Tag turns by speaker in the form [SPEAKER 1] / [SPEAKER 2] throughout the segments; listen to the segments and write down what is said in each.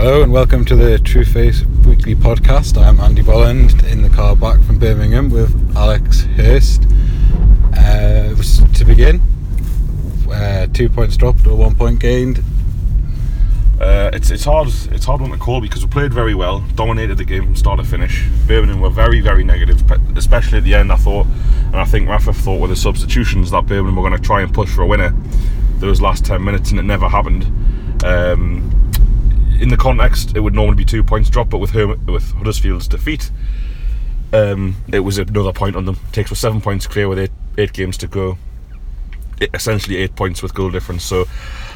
[SPEAKER 1] Hello and welcome to the True Faith Weekly Podcast. I'm Andy Bolland in the car back from Birmingham with Alex Hurst. Uh, to begin, uh, two points dropped or one point gained.
[SPEAKER 2] Uh, it's it's hard it's hard one to call because we played very well, dominated the game from start to finish. Birmingham were very very negative, especially at the end. I thought, and I think Rafa thought with the substitutions that Birmingham were going to try and push for a winner those last ten minutes, and it never happened. Um, in the context, it would normally be two points drop, but with her, with Huddersfield's defeat, um, it was another point on them. takes us seven points clear with eight, eight games to go. It, essentially, eight points with goal difference. So,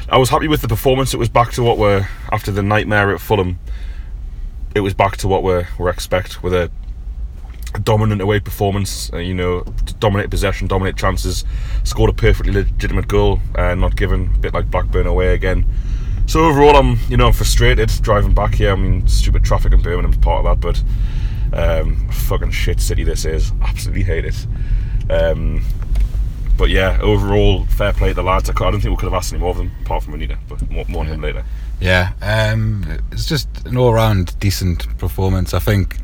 [SPEAKER 2] I was happy with the performance. It was back to what we're after the nightmare at Fulham. It was back to what we're we expect with a dominant away performance. Uh, you know, dominate possession, dominate chances, scored a perfectly legitimate goal, uh, not given. A bit like Blackburn away again. So overall, I'm you know I'm frustrated driving back here. I mean, stupid traffic in Birmingham's part of that, but um, fucking shit city this is. Absolutely hate it. Um, but yeah, overall, fair play to the lads. I, don't think we could have asked any more of them, apart from Anita, but more, more on him later.
[SPEAKER 1] Yeah, um, it's just an all-round decent performance. I think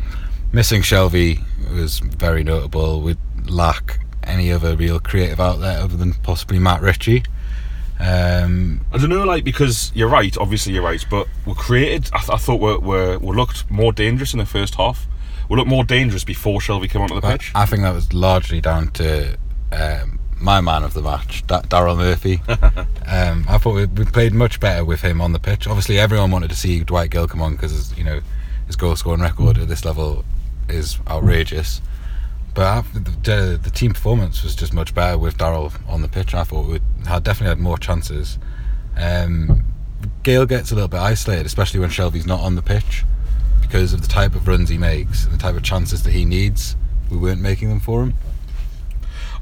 [SPEAKER 1] missing Shelvey was very notable. We lack any other real creative outlet other than possibly Matt Ritchie.
[SPEAKER 2] Um, I don't know, like because you're right. Obviously, you're right. But we're created. I, th- I thought we we we looked more dangerous in the first half. We looked more dangerous before Shelvey came onto the pitch.
[SPEAKER 1] I think that was largely down to um, my man of the match, D- Daryl Murphy. um, I thought we, we, played much better with him on the pitch. Obviously, everyone wanted to see Dwight Gayle come on because you know his goal scoring record at this level is outrageous. But the, the, team performance was just much better with Daryl on the pitch. I thought we had definitely had more chances. Um, Gayle gets a little bit isolated, especially when Shelvey's not on the pitch, because of the type of runs he makes, and the type of chances that he needs. We weren't making them for him.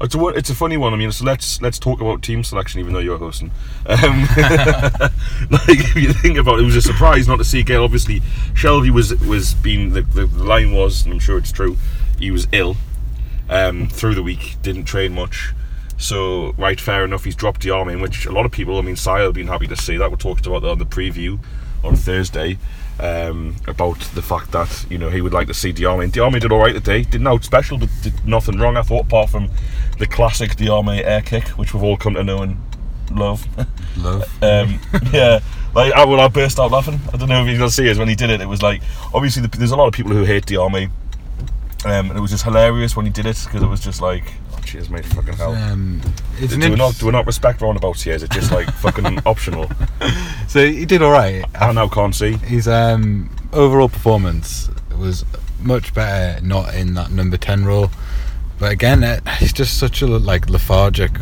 [SPEAKER 2] It's a it's a funny one. I mean, so let's let's talk about team selection, even though you're hosting. Um, like if you think about it, it was a surprise not to see Gayle. Obviously, Shelvey was was being the, the line was, and I'm sure it's true, he was ill um, through the week, didn't train much. So, right, fair enough, he's dropped Diame, in which a lot of people, I mean, Sile have been happy to see that. We talked about that on the preview on Thursday um, about the fact that, you know, he would like to see the Diame. And Diame did all right today, didn't out special, but did nothing wrong, I thought, apart from the classic Diame air kick, which we've all come to know and love.
[SPEAKER 1] Love.
[SPEAKER 2] um, yeah. Like, I, well, I burst out laughing. I don't know if you can see it when he did it. It was like, obviously, the, there's a lot of people who hate Diame um, and it was just hilarious when he did it because it was just like, oh, cheers, mate, fucking hell. Um, do, we not, do we not respect roundabouts here? Is it just like fucking optional?
[SPEAKER 1] So he did all right.
[SPEAKER 2] I now can't see.
[SPEAKER 1] His um, overall performance was much better not in that number 10 role. But again, it, he's just such a like lethargic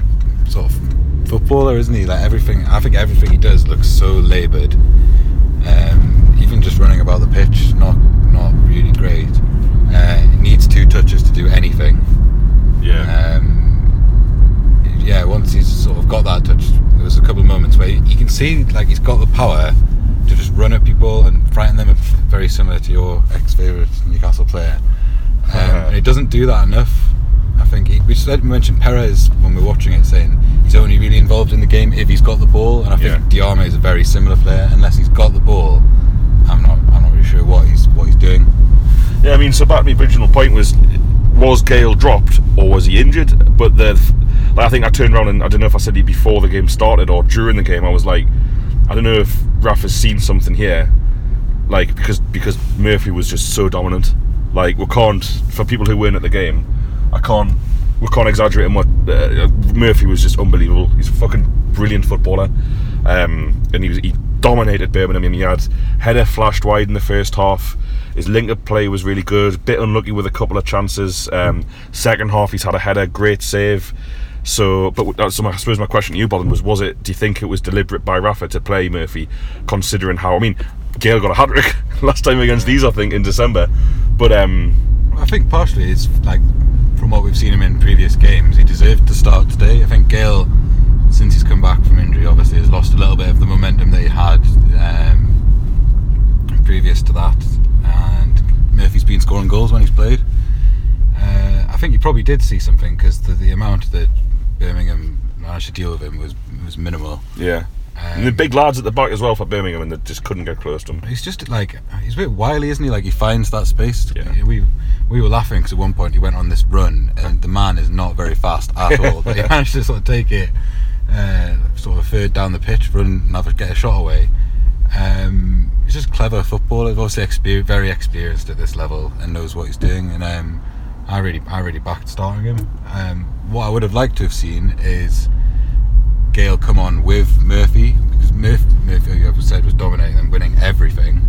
[SPEAKER 1] sort of footballer, isn't he? Like everything, I think everything he does looks so laboured. Um, even just running about the pitch, not not really great. Uh, needs two touches to do anything.
[SPEAKER 2] Yeah.
[SPEAKER 1] Um, yeah. Once he's sort of got that touch, there was a couple of moments where you can see like he's got the power to just run at people and frighten them. Very similar to your ex-favorite Newcastle player. Um, and he doesn't do that enough. I think he, we said mentioned Perez when we are watching it, saying he's only really involved in the game if he's got the ball, and I think yeah. Diame is a very similar player. Unless he's got the ball, I'm not. I'm not really sure what he's what he's doing.
[SPEAKER 2] Yeah, I mean, so back to my original point was was Gayle dropped or was he injured? But the like, I think I turned around and I don't know if I said it before the game started or during the game. I was like, I don't know if Raf has seen something here, like because because Murphy was just so dominant. Like we can't for people who weren't at the game, I can't we can't exaggerate what uh, Murphy was just unbelievable. He's a fucking brilliant footballer, um, and he was he dominated Birmingham. I mean, he had header flashed wide in the first half. His link-up play was really good. Bit unlucky with a couple of chances. Um, second half, he's had a header, great save. So, but uh, so my, I suppose my question to you, Bolton, was: Was it? Do you think it was deliberate by Rafa to play Murphy, considering how? I mean, Gayle got a hat trick last time against these, I think, in December. But um,
[SPEAKER 1] I think partially it's like from what we've seen him in previous games, he deserved to start today. I think Gayle, since he's come back from injury, obviously has lost a little bit of the momentum that he had um, previous to that, and Murphy's been scoring goals when he's played. Uh, I think you probably did see something because the, the amount that Birmingham managed to deal with him was was minimal.
[SPEAKER 2] yeah, and the
[SPEAKER 1] Um,
[SPEAKER 2] big lads at the back as well for Birmingham, and they just couldn't get close to him.
[SPEAKER 1] He's just like he's a bit wily, isn't he? Like he finds that space.
[SPEAKER 2] Yeah.
[SPEAKER 1] We we were laughing because at one point he went on this run, and the man is not very fast at all. but he managed to sort of take it, uh, sort of a third down the pitch, run, and have a, get a shot away. Um, he's just clever footballer. Obviously, exper- very experienced at this level and knows what he's doing. And um, I really, I really backed starting him. Um, what I would have liked to have seen is Gayle come on with Murphy because Murphy, Murphy like I said, was dominating and winning everything.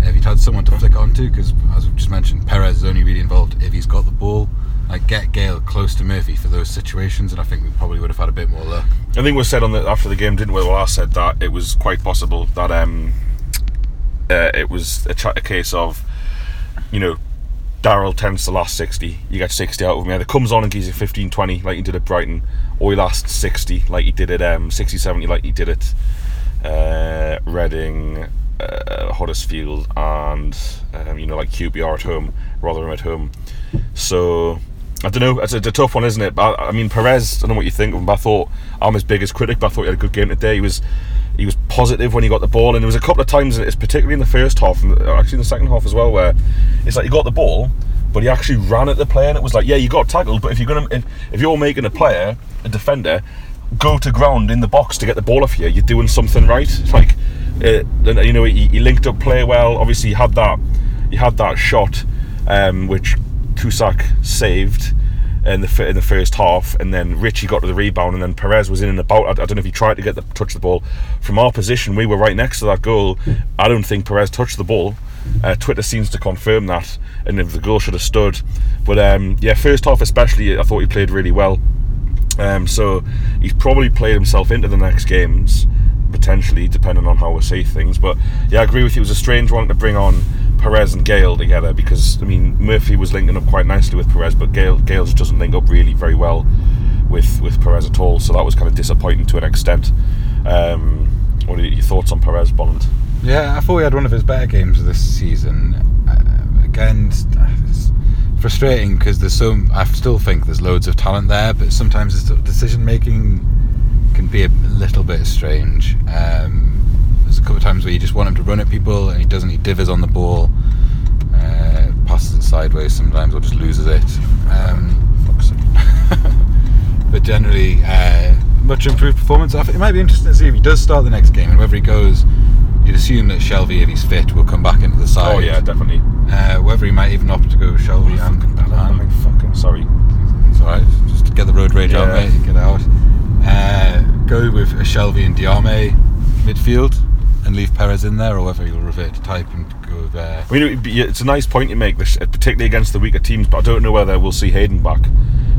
[SPEAKER 1] If he'd had someone to flick onto, because as I've just mentioned, Perez is only really involved if he's got the ball. Like get Gayle close to Murphy for those situations, and I think we probably would have had a bit more luck.
[SPEAKER 2] I think we said on the after the game, didn't we? Well, I said that it was quite possible that um, uh, it was a, a case of, you know, Daryl tends to last 60. You get 60 out of him. Either comes on and gives you 15, 20 like he did at Brighton, or he lasts 60 like he did at um, 60, 70 like he did at uh, Reading, uh, Huddersfield, and um, you know like QPR at home, Rotherham at home. So I don't know. It's a, it's a tough one, isn't it? But, I mean, Perez. I don't know what you think of him. But I thought I'm his biggest critic. But I thought he had a good game today. He was he was positive when he got the ball, and there was a couple of times, it's particularly in the first half, and actually in the second half as well, where it's like he got the ball, but he actually ran at the player, and it was like, yeah, you got tackled, but if you're gonna if, if you're making a player a defender go to ground in the box to get the ball off you, you're doing something right. It's like, uh, you know, he, he linked up play well. Obviously, he had that he had that shot, um, which Kuszczak saved in the in the first half, and then Ritchie got to the rebound, and then Perez was in and about. I, I don't know if he tried to get the touch the ball from our position. We were right next to that goal. I don't think Perez touched the ball. Uh, Twitter seems to confirm that, and if the goal should have stood. But um, yeah, first half especially, I thought he played really well. Um, so he's probably played himself into the next games, potentially, depending on how we see things. But yeah, I agree with you. It was a strange one to bring on Perez and Gayle together because I mean Murphy was linking up quite nicely with Perez, but Gayle Gayle just doesn't link up really very well with with Perez at all. So that was kind of disappointing to an extent. Um, what are your thoughts on Perez Bond?
[SPEAKER 1] Yeah, I thought he had one of his better games this season. Uh, again, it's, it's frustrating because there's so. I still think there's loads of talent there, but sometimes it's decision making can be a little bit strange. Um, there's a couple of times where you just want him to run at people and he doesn't. He divers on the ball, uh, passes it sideways sometimes, or just loses it. Um, but generally, uh, much improved performance. I think it might be interesting to see if he does start the next game and whether he goes. You'd assume that Shelvey, if he's fit, will come back into the side.
[SPEAKER 2] Oh yeah, definitely.
[SPEAKER 1] Uh, whether he might even opt to go Shelvey and,
[SPEAKER 2] I'm
[SPEAKER 1] and
[SPEAKER 2] fucking sorry.
[SPEAKER 1] it's alright, just to get the road rage out,
[SPEAKER 2] Yeah.
[SPEAKER 1] mate, get out. Uh, go with a Shelvey and Diame midfield and leave Perez in there, or whether you'll revert to type and go with. Uh,
[SPEAKER 2] I mean, it's a nice point you make, this, particularly against the weaker teams. But I don't know whether we'll see Hayden back.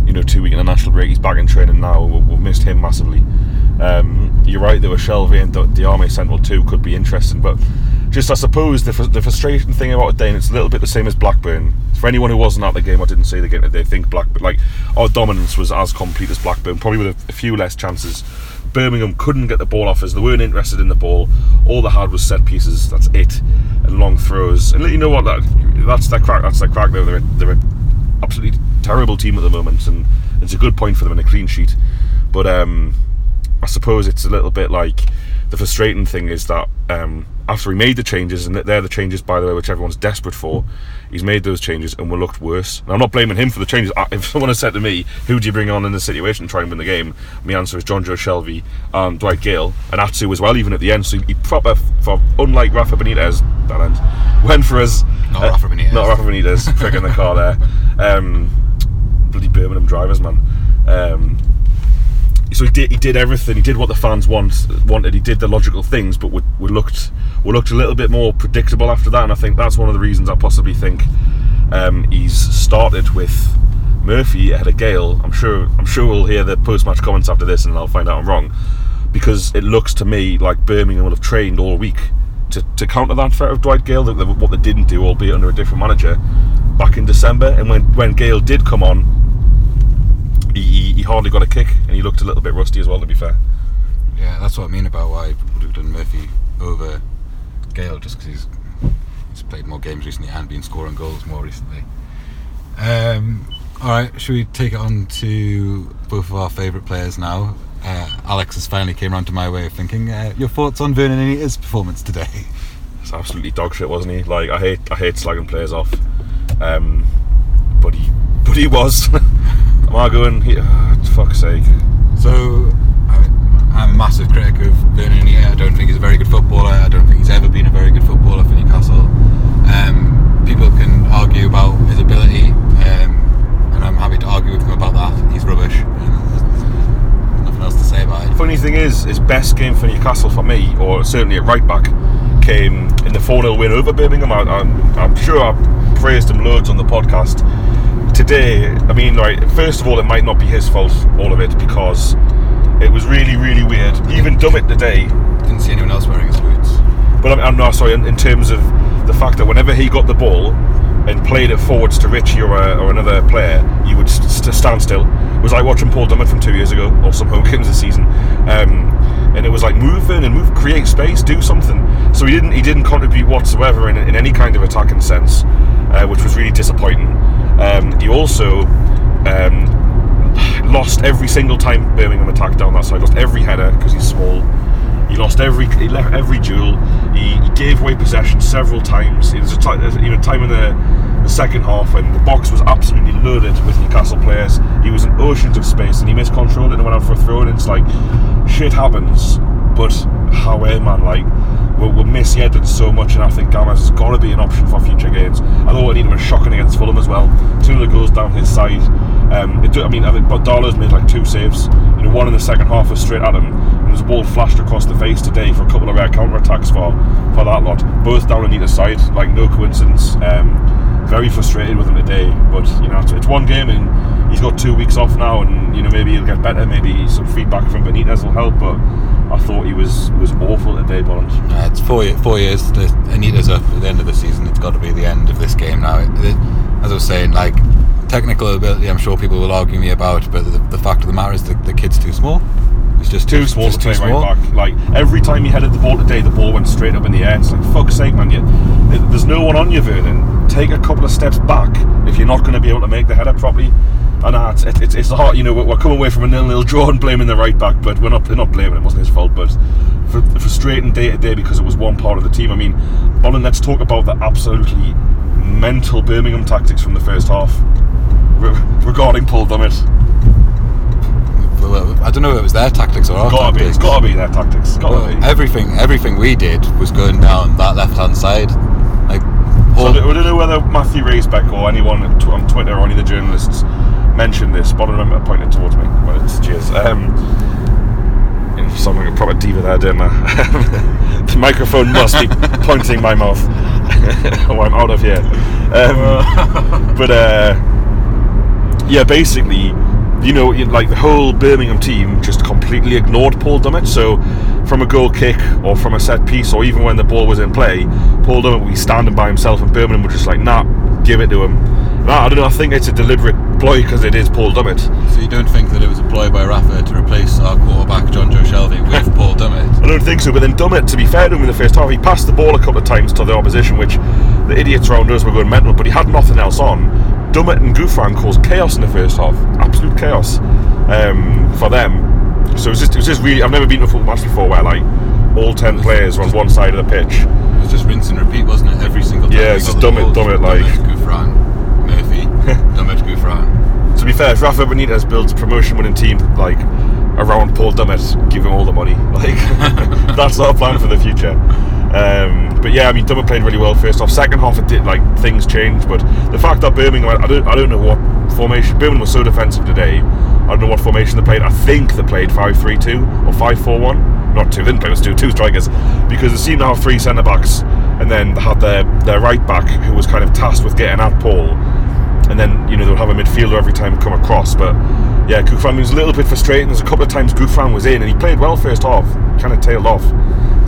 [SPEAKER 2] You know, two week in the national break, he's back in training now. We've, missed him massively. Um, you're right. There were Shelvey and Di- Diame Central too could be interesting, but just I suppose the, the frustrating thing about Dane, it's a little bit the same as Blackburn. For anyone who wasn't at the game or didn't see the game, they think Blackburn like our dominance was as complete as Blackburn, probably with a, a few less chances. Birmingham couldn't get the ball off us. They weren't interested in the ball. All they had was set pieces. That's it, and long throws. And you know what? That that's their crack. That's their crack. Though they're they're an absolutely terrible team at the moment, and it's a good point for them in a clean sheet. But um, I suppose it's a little bit like the frustrating thing is that um, after he made the changes, and they're the changes, by the way, which everyone's desperate for, he's made those changes and we looked worse. And I'm not blaming him for the changes. If someone had said to me, who do you bring on in this situation to try and win the game? My answer is Jonjo Shelvey and Dwight Gayle, and Atsu as well, even at the end. So he proper, for unlike Rafa Benitez, that end. Went for us.
[SPEAKER 1] Not Rafa Benitez.
[SPEAKER 2] Not Rafa Benitez. prick in the car there. Um, bloody Birmingham drivers, man. Um, so he did. He did everything. He did what the fans want wanted. He did the logical things, but we, we looked we looked a little bit more predictable after that. And I think that's one of the reasons I possibly think um, he's started with Murphy ahead of Gayle. I'm sure. I'm sure we'll hear the post match comments after this, and I'll find out I'm wrong. Because it looks to me like Birmingham will have trained all week to, to counter that threat of Dwight Gayle. What they didn't do, albeit under a different manager, back in December. And when when Gayle did come on, he, he, he hardly got a kick, and he looked a little bit rusty as well. To be fair.
[SPEAKER 1] Yeah, that's what I mean about why I would have done Murphy over Gayle, just because he's, he's played more games recently and been scoring goals more recently. Um, all right, should we take it on to both of our favourite players now? Uh, Alex has finally came around to my way of thinking. Uh, your thoughts on Vernon Anita's performance today?
[SPEAKER 2] It's absolutely dog shit, wasn't he? Like I hate I hate slagging players off, um, but he but he was. Am I going? He, oh, fuck's sake.
[SPEAKER 1] So, I, I'm a massive critic of Vernon. I don't think he's a very good footballer. I don't think he's ever been a very good footballer for Newcastle. Um, people can argue about his ability, um, and I'm happy to argue with them about that. He's rubbish. Nothing else to say about it.
[SPEAKER 2] Funny thing is, his best game for Newcastle for me, or certainly at right back, came in the 4 0 win over Birmingham. I, I'm, I'm sure I praised him loads on the podcast. Today, I mean, right, first of all, it might not be his fault, all of it, because it was really, really weird. Even Dummett today,
[SPEAKER 1] Didn't see anyone else wearing his boots.
[SPEAKER 2] but I'm, I'm not sorry, in, in terms of the fact that whenever he got the ball and played it forwards to Ritchie or, a, or another player, you would st- st- stand still. It was like watching Paul Dummett from two years ago, or some home games this season. Um, and it was like move in and move, create space, do something. So he didn't he didn't contribute whatsoever in, in any kind of attacking sense, uh, which was really disappointing. Um, he also um, lost every single time Birmingham attacked down that side. Lost every header because he's small. He lost every he left every duel. He, he gave away possession several times. It was a time, you know, time in the, the second half when the box was absolutely loaded with Newcastle players. He was in oceans of space and he miscontrolled it and went out for a throw. And it's like shit happens, but how man, like we'll miss Edwards so much, and I think Gomez has got to be an option for future games. I thought Anita was shocking against Fulham as well. Two of the goals down his side. Um, do, I mean, I think made like two saves. You know, one in the second half was straight at him, and a ball flashed across the face today for a couple of rare counter attacks for for that lot. Both down on either side, like no coincidence. Um, very frustrated with him today, but you know, it's, it's one game and he's got two weeks off now, and you know maybe he'll get better. Maybe some feedback from Benitez will help, but. I thought he was was awful today, Bond.
[SPEAKER 1] Uh, it's four, four years. The, Anita's up at the end of the season. It's got to be the end of this game now. It, it, as I was saying, like technical ability, I'm sure people will argue me about, but the, the fact of the matter is the, the kid's too small. He's just
[SPEAKER 2] Too small
[SPEAKER 1] just
[SPEAKER 2] to play
[SPEAKER 1] too small.
[SPEAKER 2] right back. Like every time he headed the ball today, the ball went straight up in the air. It's like fuck's sake, man! You, there's no one on you, Vernon. Take a couple of steps back if you're not going to be able to make the header properly. And uh, it's, it's, it's hard, you know. We're, coming away from a nil-nil draw and blaming the right back, but we're not we're not blaming. It wasn't his fault, but fr- frustrating day to day because it was one part of the team. I mean, Bolin, let's talk about the absolutely mental Birmingham tactics from the first half re- regarding Paul Dummett.
[SPEAKER 1] Well, I don't know if it was their tactics or our
[SPEAKER 2] Gotta be,
[SPEAKER 1] tactics.
[SPEAKER 2] it's gotta be their tactics.
[SPEAKER 1] Well,
[SPEAKER 2] be.
[SPEAKER 1] everything, everything we did was going down that left-hand side. Like,
[SPEAKER 2] So I don't know whether Matthew Racebeck or anyone on Twitter or any of the journalists mentioned this, but I remember pointing towards me. Well, it's cheers. Um, sound like a proper diva there, didn't I? the microphone must be pointing my mouth. oh, I'm out of here. Um, but uh, yeah, basically, you know, like the whole Birmingham team just completely ignored Paul Dummett. So, from a goal kick or from a set piece, or even when the ball was in play, Paul Dummett would be standing by himself, and Birmingham were just like, "Nah, give it to him." I I don't know. I think it's a deliberate ploy because it is Paul Dummett.
[SPEAKER 1] so you don't think that it was a ploy by Rafa to replace our quarterback John Joe Shelby with Paul Dummett?
[SPEAKER 2] I don't think so. But then Dummett, to be fair to him in the first half, he passed the ball a couple of times to the opposition, which the idiots around us were going mental, but he had nothing else on. Dummett and Gouffran caused chaos in the first half, absolute chaos um, for them. So it was just, it was just really. I've never been to a football match before where like all ten players were on one side of the pitch.
[SPEAKER 1] It was just rinse and repeat, wasn't it? Every single time.
[SPEAKER 2] Yeah, it's just
[SPEAKER 1] the
[SPEAKER 2] Dummett-
[SPEAKER 1] ball,
[SPEAKER 2] Dummett, like-
[SPEAKER 1] Gouffran, Murphy, Dummett, Gouffran.
[SPEAKER 2] To be fair, if Rafa Benitez builds a promotion-winning team like around Paul Dummett, give him all the money. Like that's our plan for the future. Um, but yeah, I mean, Dummett played really well first half. Second half, it did like things changed. But the fact that Birmingham, I don't, I don't know what formation. Birmingham was so defensive today. I don't know what formation they played. I think they played 5-3-2 or 5-4-1. Not two. They didn't play with two, two strikers because they seemed to have three centre backs, and then they had their their right back who was kind of tasked with getting at Paul, and then you know they'll have a midfielder every time come across. But yeah, Gouffran was a little bit frustrating. There's a couple of times Gouffran was in and he played well first half, kind of tailed off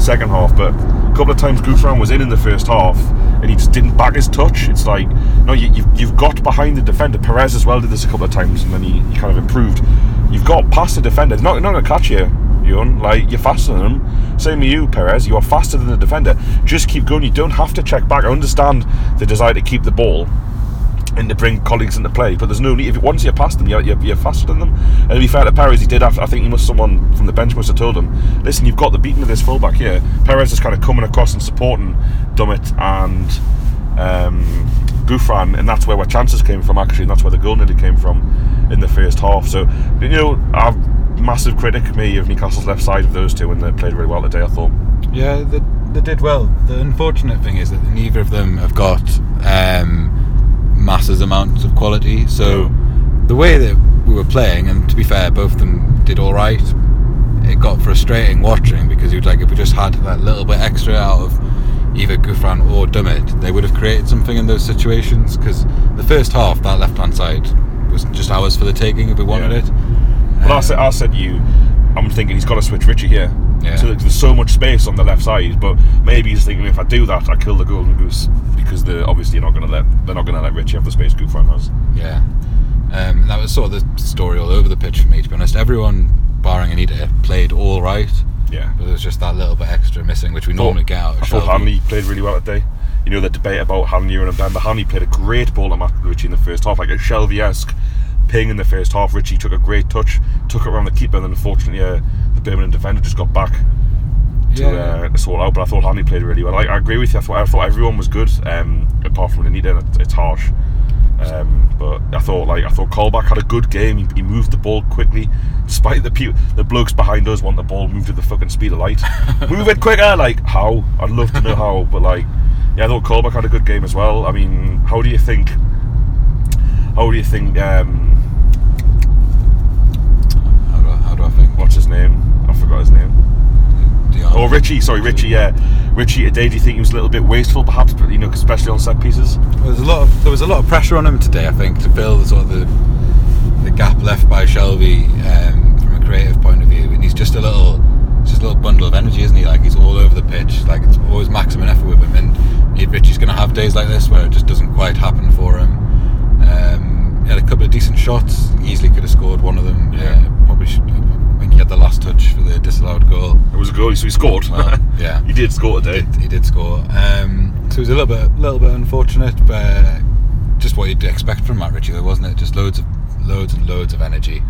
[SPEAKER 2] second half, but couple of times Gouffran was in in the first half and he just didn't back his touch. It's like, no, you, you've, you've got behind the defender. Perez as well did this a couple of times and then he, he kind of improved. You've got past the defender. They're not, not going to catch you, Yoan. Like, you're faster than them. Same with you, Perez. You are faster than the defender. Just keep going. You don't have to check back. I understand the desire to keep the ball and to bring colleagues into play. But there's no need. If once you're past them, you're, you're, you're faster than them. And to be fair to Perez, he did. Have, I think he must someone from the bench must have told him, "Listen, you've got the beating of this fullback here." Perez is kind of coming across and supporting Dummett and um, Gouffran, and that's where our chances came from actually, and that's where the goal nearly came from in the first half. So you know, I'm massive critic me of Newcastle's left side of those two, and they played really well today. I thought.
[SPEAKER 1] Yeah, they, they did well. The unfortunate thing is that neither of them have got um, massive amounts of quality. So the way that we were playing, and to be fair, both of them did all right. It got frustrating watching because you'd like if we just had that little bit extra out of either Gouffran or Dummett, they would have created something in those situations. Because the first half, that left hand side was just ours for the taking if we wanted
[SPEAKER 2] Yeah.
[SPEAKER 1] it.
[SPEAKER 2] Well, I
[SPEAKER 1] Um,
[SPEAKER 2] said, I said you, I'm thinking he's got to switch Ritchie here.
[SPEAKER 1] Yeah.
[SPEAKER 2] So there's so much space on the left side, but maybe he's thinking if I do that, I kill the golden goose because they're obviously not going to let they're not going to let Ritchie have the space Gouffran has.
[SPEAKER 1] Yeah. Um, that was sort of the story all over the pitch for me, to be honest. Everyone, barring Anita, played all right,
[SPEAKER 2] Yeah.
[SPEAKER 1] but there was just that little bit extra missing, which we normally get out of
[SPEAKER 2] I thought
[SPEAKER 1] Shelvey.
[SPEAKER 2] Hanley played really well today. You know the debate about Hanley and Mbemba. Hanley played a great ball to Matt Ritchie in the first half, like a Shelvey-esque ping in the first half. Ritchie took a great touch, took it around the keeper, and then unfortunately uh, Birmingham defender just got back to,
[SPEAKER 1] Yeah.
[SPEAKER 2] uh, sort out. But I thought Hanley played really well. I, I agree with you. I thought, I thought everyone was good, um, apart from Anita. It's harsh. Um, but I thought like I thought Colback had a good game. He, he moved the ball quickly, despite the pe- the blokes behind us want the ball moved at the fucking speed of light. Move it quicker, like how? I'd love to know how, but like yeah, I thought Colback had a good game as well. I mean, how do you think? How do you think? Um,
[SPEAKER 1] How do, I, how do I think?
[SPEAKER 2] what's his name? I forgot his name.
[SPEAKER 1] Dion.
[SPEAKER 2] Oh, Ritchie. Sorry, Ritchie. Yeah, Ritchie. Today, do you think he was a little bit wasteful, perhaps? But you know, especially on set pieces.
[SPEAKER 1] Well, there's a lot of there was a lot of pressure on him today. I think to fill the sort of the, the gap left by Shelvey um, from a creative point of view, and he's just a little just a little bundle of energy, isn't he? Like he's all over the pitch. Like it's always maximum effort with him, and Ritchie's going to have days like this where it just doesn't quite happen for him. Um, he had a couple of decent shots. Easily could have scored one of them.
[SPEAKER 2] Yeah.
[SPEAKER 1] Uh, probably. Should, he had the last touch for the disallowed goal.
[SPEAKER 2] It was a goal, so he scored.
[SPEAKER 1] Well, yeah.
[SPEAKER 2] he did score today.
[SPEAKER 1] He did score. Um, so it was a little bit, little bit unfortunate, but just what you'd expect from Matt Ritchie, though, wasn't it? Just loads of, loads and loads of energy.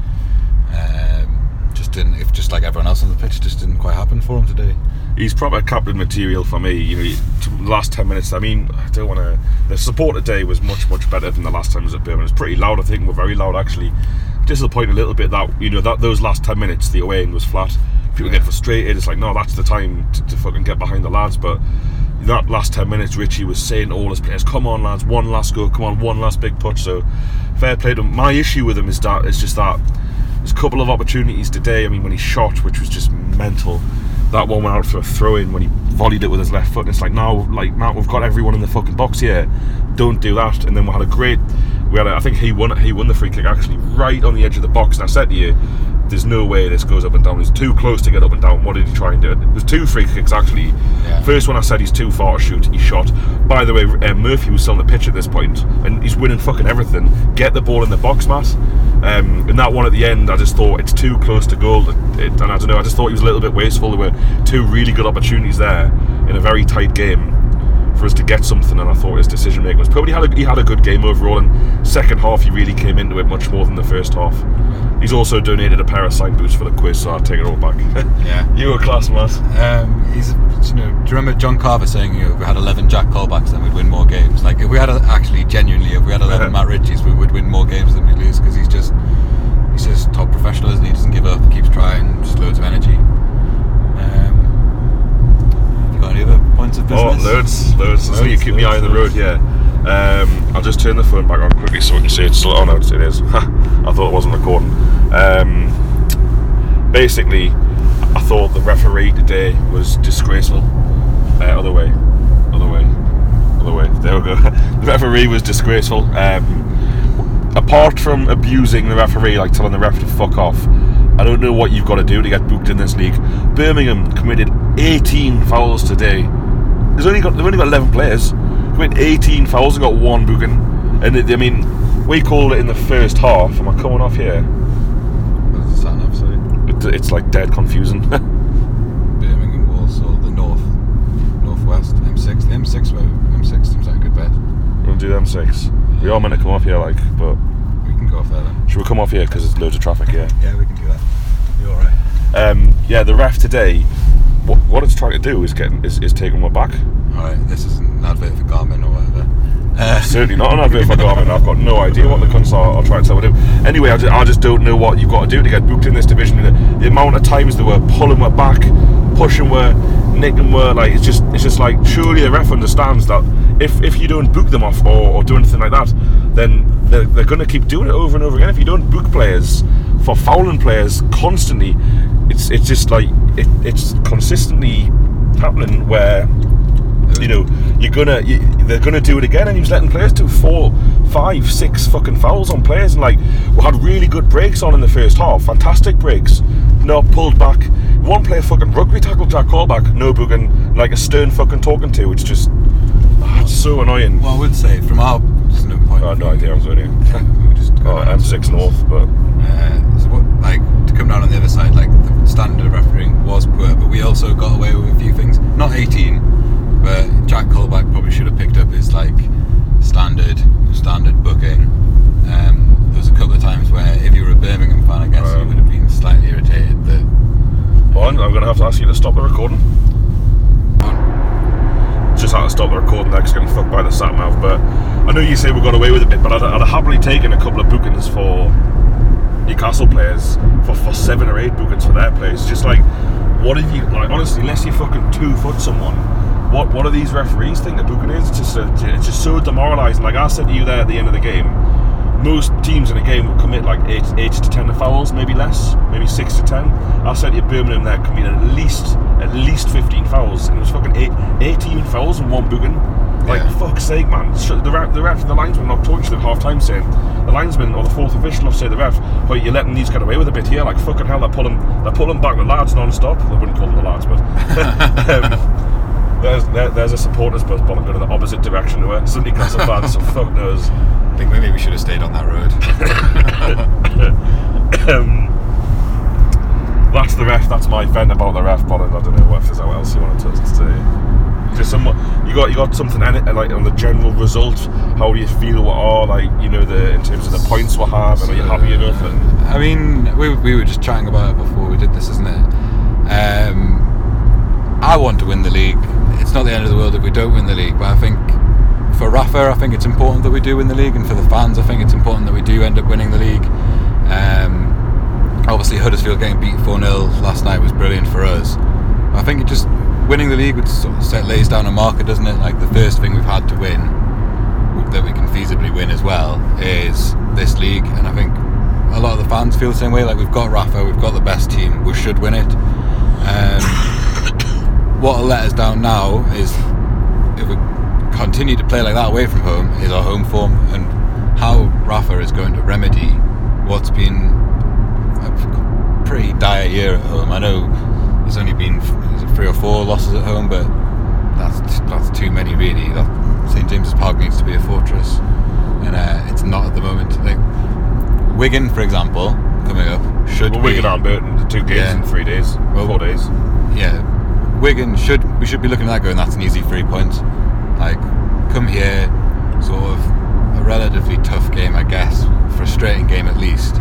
[SPEAKER 1] Um, just didn't, if just like everyone else on the pitch, just didn't quite happen for him today.
[SPEAKER 2] He's proper captain material for me. You know, the last ten minutes. I mean, I don't want to. The support today was much, much better than the last time I was at Birmingham. It was pretty loud. I think we're very loud actually. Disappointed a little bit that you know that those last ten minutes the away end was flat. People get frustrated. It's like no, that's the time to, to fucking get behind the lads. But that last ten minutes, Ritchie was saying all his players, "Come on, lads, one last go. Come on, one last big push." So fair play to him. My issue with him is that it's just that there's a couple of opportunities today. I mean, when he shot, which was just mental. That one went out for a throw in when he volleyed it with his left foot. And it's like now, like Matt, we've got everyone in the fucking box here. Don't do that. And then we had a great. We had, a, I think he won. He won the free kick actually right on the edge of the box. And I said to you, there's no way this goes up and down. He's too close to get up and down. What did he try and do? It? There's two free kicks actually.
[SPEAKER 1] Yeah.
[SPEAKER 2] First one I said he's too far to shoot. He shot. By the way, um, Murphy was still on the pitch at this point, and he's winning fucking everything. Get the ball in the box, Matt. Um, and that one at the end, I just thought it's too close to goal. It, it- and I don't know. I just thought he was a little bit wasteful. There were two really good opportunities there in a very tight game for us to get something, and I thought his decision making was probably had a, he had a good game overall. And second half, he really came into it much more than the first half. He's also donated a pair of signed boots for the quiz, so I'll take it all back.
[SPEAKER 1] Yeah.
[SPEAKER 2] you were class, Matt.
[SPEAKER 1] Um, he's, you know, do you remember John Carver saying, you know, if we had 11 Jack Colbacks, then we'd win more games? Like, if we had, a, actually, genuinely, if we had 11 Matt Ritchies, we would win more games than we'd lose because he's just, he's just top professional, isn't he? He doesn't give up, keeps trying, just loads of energy. Um, you got any other points? of
[SPEAKER 2] Oh,
[SPEAKER 1] business?
[SPEAKER 2] loads, loads. So you keep me eye on the road,
[SPEAKER 1] loads,
[SPEAKER 2] yeah. Um, I'll just turn the phone back on quickly so we can see it's still on. Oh, no, it is. I thought it wasn't recording. Um, basically, I thought the referee today was disgraceful. Uh, other way, other way, other way. There we go. the referee was disgraceful. Um, apart from abusing the referee, like telling the ref to fuck off, I don't know what you've got to do to get booked in this league. Birmingham committed 18 fouls today. There's only got they've only got 11 players. Committed 18 fouls and got one booking. And it, I mean, we called it in the first half. Am I coming off here?
[SPEAKER 1] What's sat nav?
[SPEAKER 2] It, it's like dead confusing.
[SPEAKER 1] Birmingham, Walsall, the north, northwest, M6. The M6, well, M6 seems like a good bet.
[SPEAKER 2] we'll do them six. We are meant to come off here, like, but
[SPEAKER 1] We can go off there then.
[SPEAKER 2] Should we come off here because there's loads of traffic here?
[SPEAKER 1] Yeah, we can do that. You're alright.
[SPEAKER 2] Um, yeah, the ref today. What, what it's trying to do is getting is, is taking one back.
[SPEAKER 1] Alright, this is an advert for Garmin or whatever. Uh,
[SPEAKER 2] Certainly not an advert for Garmin. I've got no idea what the cunts are, are trying to tell me to do. Anyway, I just, I just don't know what you've got to do to get booked in this division. The, the amount of times they were pulling her back, pushing her, nicking her, like it's just it's just like surely the ref understands that if if you don't book them off or, or do anything like that, then they're, they're going to keep doing it over and over again. If you don't book players for fouling players constantly, it's it's just like it, it's consistently happening where you know, you're gonna, you, they're gonna do it again, and he was letting players do four, five, six fucking fouls on players, and like we had really good breaks on in the first half, fantastic breaks. No pulled back. One player fucking rugby tackled Jack Colback, no booking, like a stern fucking talking to. It's just, ah, it's so annoying.
[SPEAKER 1] well, I would say, from our no point.
[SPEAKER 2] I have no idea. I'm going here.
[SPEAKER 1] we just
[SPEAKER 2] Oh,
[SPEAKER 1] down
[SPEAKER 2] M6
[SPEAKER 1] to-
[SPEAKER 2] North, but
[SPEAKER 1] Uh, so what, like to come down on the other side, like the standard of refereeing was poor, but we also got away with a few things. Not 18, but Jack Colback probably should have picked up his like standard standard booking. Um, there was a couple of times where if you were a Birmingham fan, I guess you
[SPEAKER 2] Um.
[SPEAKER 1] would have been slightly irritated that.
[SPEAKER 2] well, I'm, I'm gonna have to ask you to stop the recording. just had to stop the recording there 'cause getting fucked by the sat nav. But I know you say we got away with a bit, but I'd, I'd happily taken a couple of bookings for Newcastle players for, for seven or eight bookings for their players. Just like, what have you like? Honestly, unless you fucking two foot someone, what what do these referees think the is? It's just a, it's just so demoralising. Like I said to you there at the end of the game, most teams in a game will commit like eight, eight to ten fouls, maybe less, maybe six to ten. I said to you, Birmingham there committed at least at least fifteen fouls, and it was fucking eight, 18 fouls and one booking. Like
[SPEAKER 1] Yeah.
[SPEAKER 2] fuck's sake, man! The ref, the ref, the linesman not talking to the half time saying the linesman or the fourth official will say the ref, "But you're letting these get away with a bit here." Like fucking hell, they're pulling they're pulling back the lads non-stop. They wouldn't call them the lads, but. um, There's, there, there's a supporters bus bollock going in the opposite direction to it. Sunday Castle fans, so fuck knows.
[SPEAKER 1] I think maybe we should have stayed on that road.
[SPEAKER 2] um, that's the ref. That's my vent about the ref. But I don't know what if there's what else you wanted to touch say. Just some you got you got something in it, like on the general result. How do you feel? What are like you know the in terms of the points we have, and are you happy enough? And
[SPEAKER 1] I mean, we, we were just chatting about it before we did this, isn't it? Um, I want to win the league. It's not the end of the world if we don't win the league, but I think for Rafa, I think it's important that we do win the league, and for the fans, I think it's important that we do end up winning the league. Um, obviously, Huddersfield getting beat 4 0 last night was brilliant for us. I think it just winning the league would sort of set, lays down a marker, doesn't it? Like the first thing we've had to win that we can feasibly win as well is this league, and I think a lot of the fans feel the same way. Like we've got Rafa, we've got the best team, we should win it. Um, what'll let us down now is if we continue to play like that away from home is our home form, and how Rafa is going to remedy what's been a pretty dire year at home. I know there's only been three or four losses at home, but that's that's too many really. That St James's Park needs to be a fortress, and uh, it's not at the moment. Like Wigan, for example, coming up should
[SPEAKER 2] well,
[SPEAKER 1] be
[SPEAKER 2] Wigan and Burton, two games
[SPEAKER 1] Yeah.
[SPEAKER 2] in three days,
[SPEAKER 1] Well-
[SPEAKER 2] four days.
[SPEAKER 1] yeah, Wigan should we should be looking at that going. That's an easy three points. Like come here, sort of a relatively tough game, I guess, frustrating game at least,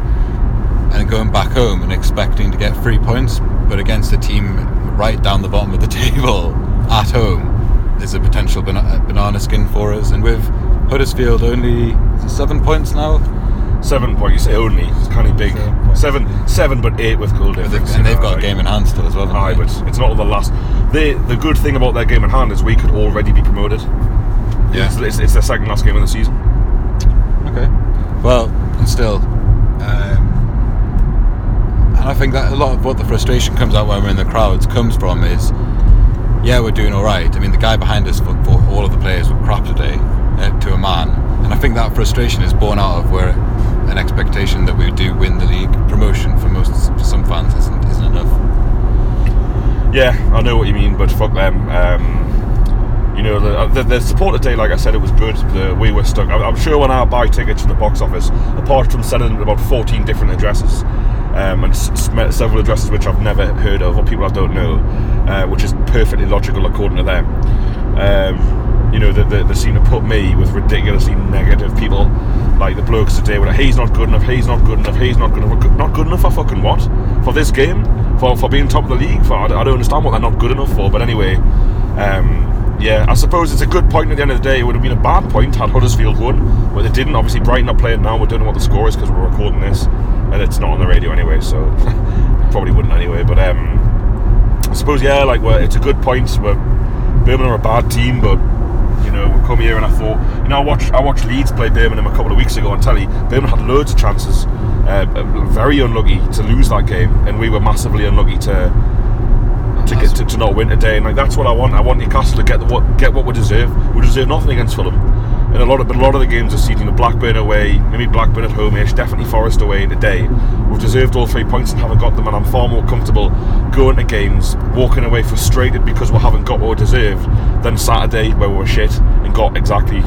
[SPEAKER 1] and going back home and expecting to get three points, but against a team right down the bottom of the table at home is a potential banana skin for us. And with Huddersfield only seven points now,
[SPEAKER 2] Seven point. You say only? It's kind of big.
[SPEAKER 1] Seven.
[SPEAKER 2] Seven, seven, but eight with goal difference.
[SPEAKER 1] and they've got a game in hand still as well. haven't
[SPEAKER 2] Aye,
[SPEAKER 1] they?
[SPEAKER 2] but it's not the last. they the good thing about their game in hand is we could already be promoted.
[SPEAKER 1] Yeah.
[SPEAKER 2] It's, it's, it's their second last game of the season.
[SPEAKER 1] Okay. Well, still, um, and I think that a lot of what the frustration comes out when we're in the crowds comes from is, yeah, we're doing all right. I mean, the guy behind us for, for all of the players were crap today uh, to a man, and I think that frustration is born out of where an expectation that we do win the league promotion for most for some fans isn't isn't enough.
[SPEAKER 2] Yeah, I know what you mean, but fuck them. Um, you know, the, the, the support today, like I said, it was good. The, we were stuck. I'm, I'm sure when I buy tickets from the box office, apart from selling them about 14 different addresses, um, and s- several addresses which I've never heard of or people I don't know, uh, which is perfectly logical according to them. Um, you know, they, they, they seem to put me with ridiculously negative people, like the blokes today, where he's not good enough, he's not good enough, he's not good enough. Not good enough for fucking what? For this game? For, for being top of the league? For I, don't understand what they're not good enough for. But anyway, um, yeah, I suppose it's a good point at the end of the day. It would have been a bad point had Huddersfield won, but they didn't. Obviously, Brighton are playing now. We don't know what the score is because we're recording this, and it's not on the radio anyway, so probably wouldn't anyway. But um, I suppose yeah, like it's a good point. We're, Birmingham are a bad team, but know come here and I thought, you know, I watched I watched Leeds play Birmingham a couple of weeks ago on telly. Birmingham had loads of chances, uh, very unlucky to lose that game, and we were massively unlucky to to get to, to not win today. And like that's what I want. I want Newcastle to get the, what get what we deserve. We deserve nothing against Fulham. In a lot of but a lot of the games this season, Blackburn away, maybe Blackburn at home-ish, definitely Forest away today. We've deserved all three points and haven't got them, and I'm far more comfortable going to games, walking away frustrated because we haven't got what we deserved, than Saturday where we were shit and got exactly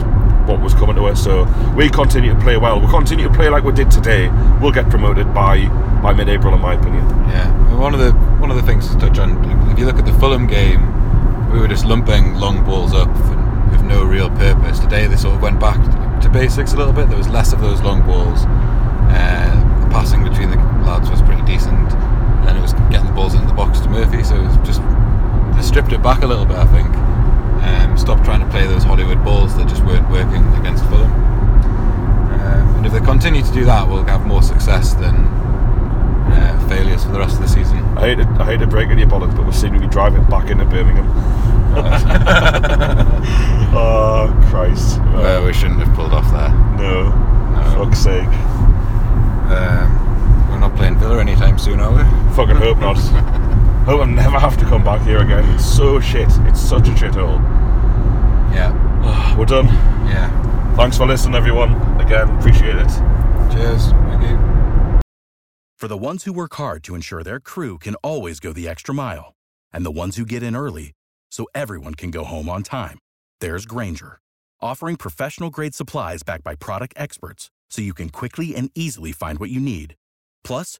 [SPEAKER 2] what was coming to us. So we continue to play well. We continue to play like we did today. We'll get promoted by by mid-April, in my opinion.
[SPEAKER 1] Yeah, one of the one of the things to touch on, if you look at the Fulham game, we were just lumping long balls up for, with no real purpose. Today they sort of went back to basics a little bit. There was less of those long balls. Uh, the passing between the lads was pretty decent, and it was getting the balls into the box to Murphy. So it was just they stripped it back a little bit, I think. Um, stopped trying to play those Hollywood balls that just weren't working against Fulham. Um, and if they continue to do that, we'll have more success than uh, failures for the rest of the season.
[SPEAKER 2] I hate to, I hate to break you, bollocks, but we seem to be driving back into Birmingham. oh Christ!
[SPEAKER 1] Uh, we shouldn't have pulled off there.
[SPEAKER 2] no,
[SPEAKER 1] No.
[SPEAKER 2] fuck's sake!
[SPEAKER 1] Um, we're not playing Villa anytime soon, are we?
[SPEAKER 2] Fucking hope not. hope I never have to come back here again. It's so shit. It's such a shithole.
[SPEAKER 1] Yeah,
[SPEAKER 2] We're done.
[SPEAKER 1] yeah.
[SPEAKER 2] Thanks for listening, everyone. Again, appreciate it.
[SPEAKER 1] Cheers. Thank you.
[SPEAKER 3] For the ones who work hard to ensure their crew can always go the extra mile, and the ones who get in early so everyone can go home on time, there's Grainger, offering professional grade supplies backed by product experts so you can quickly and easily find what you need. Plus,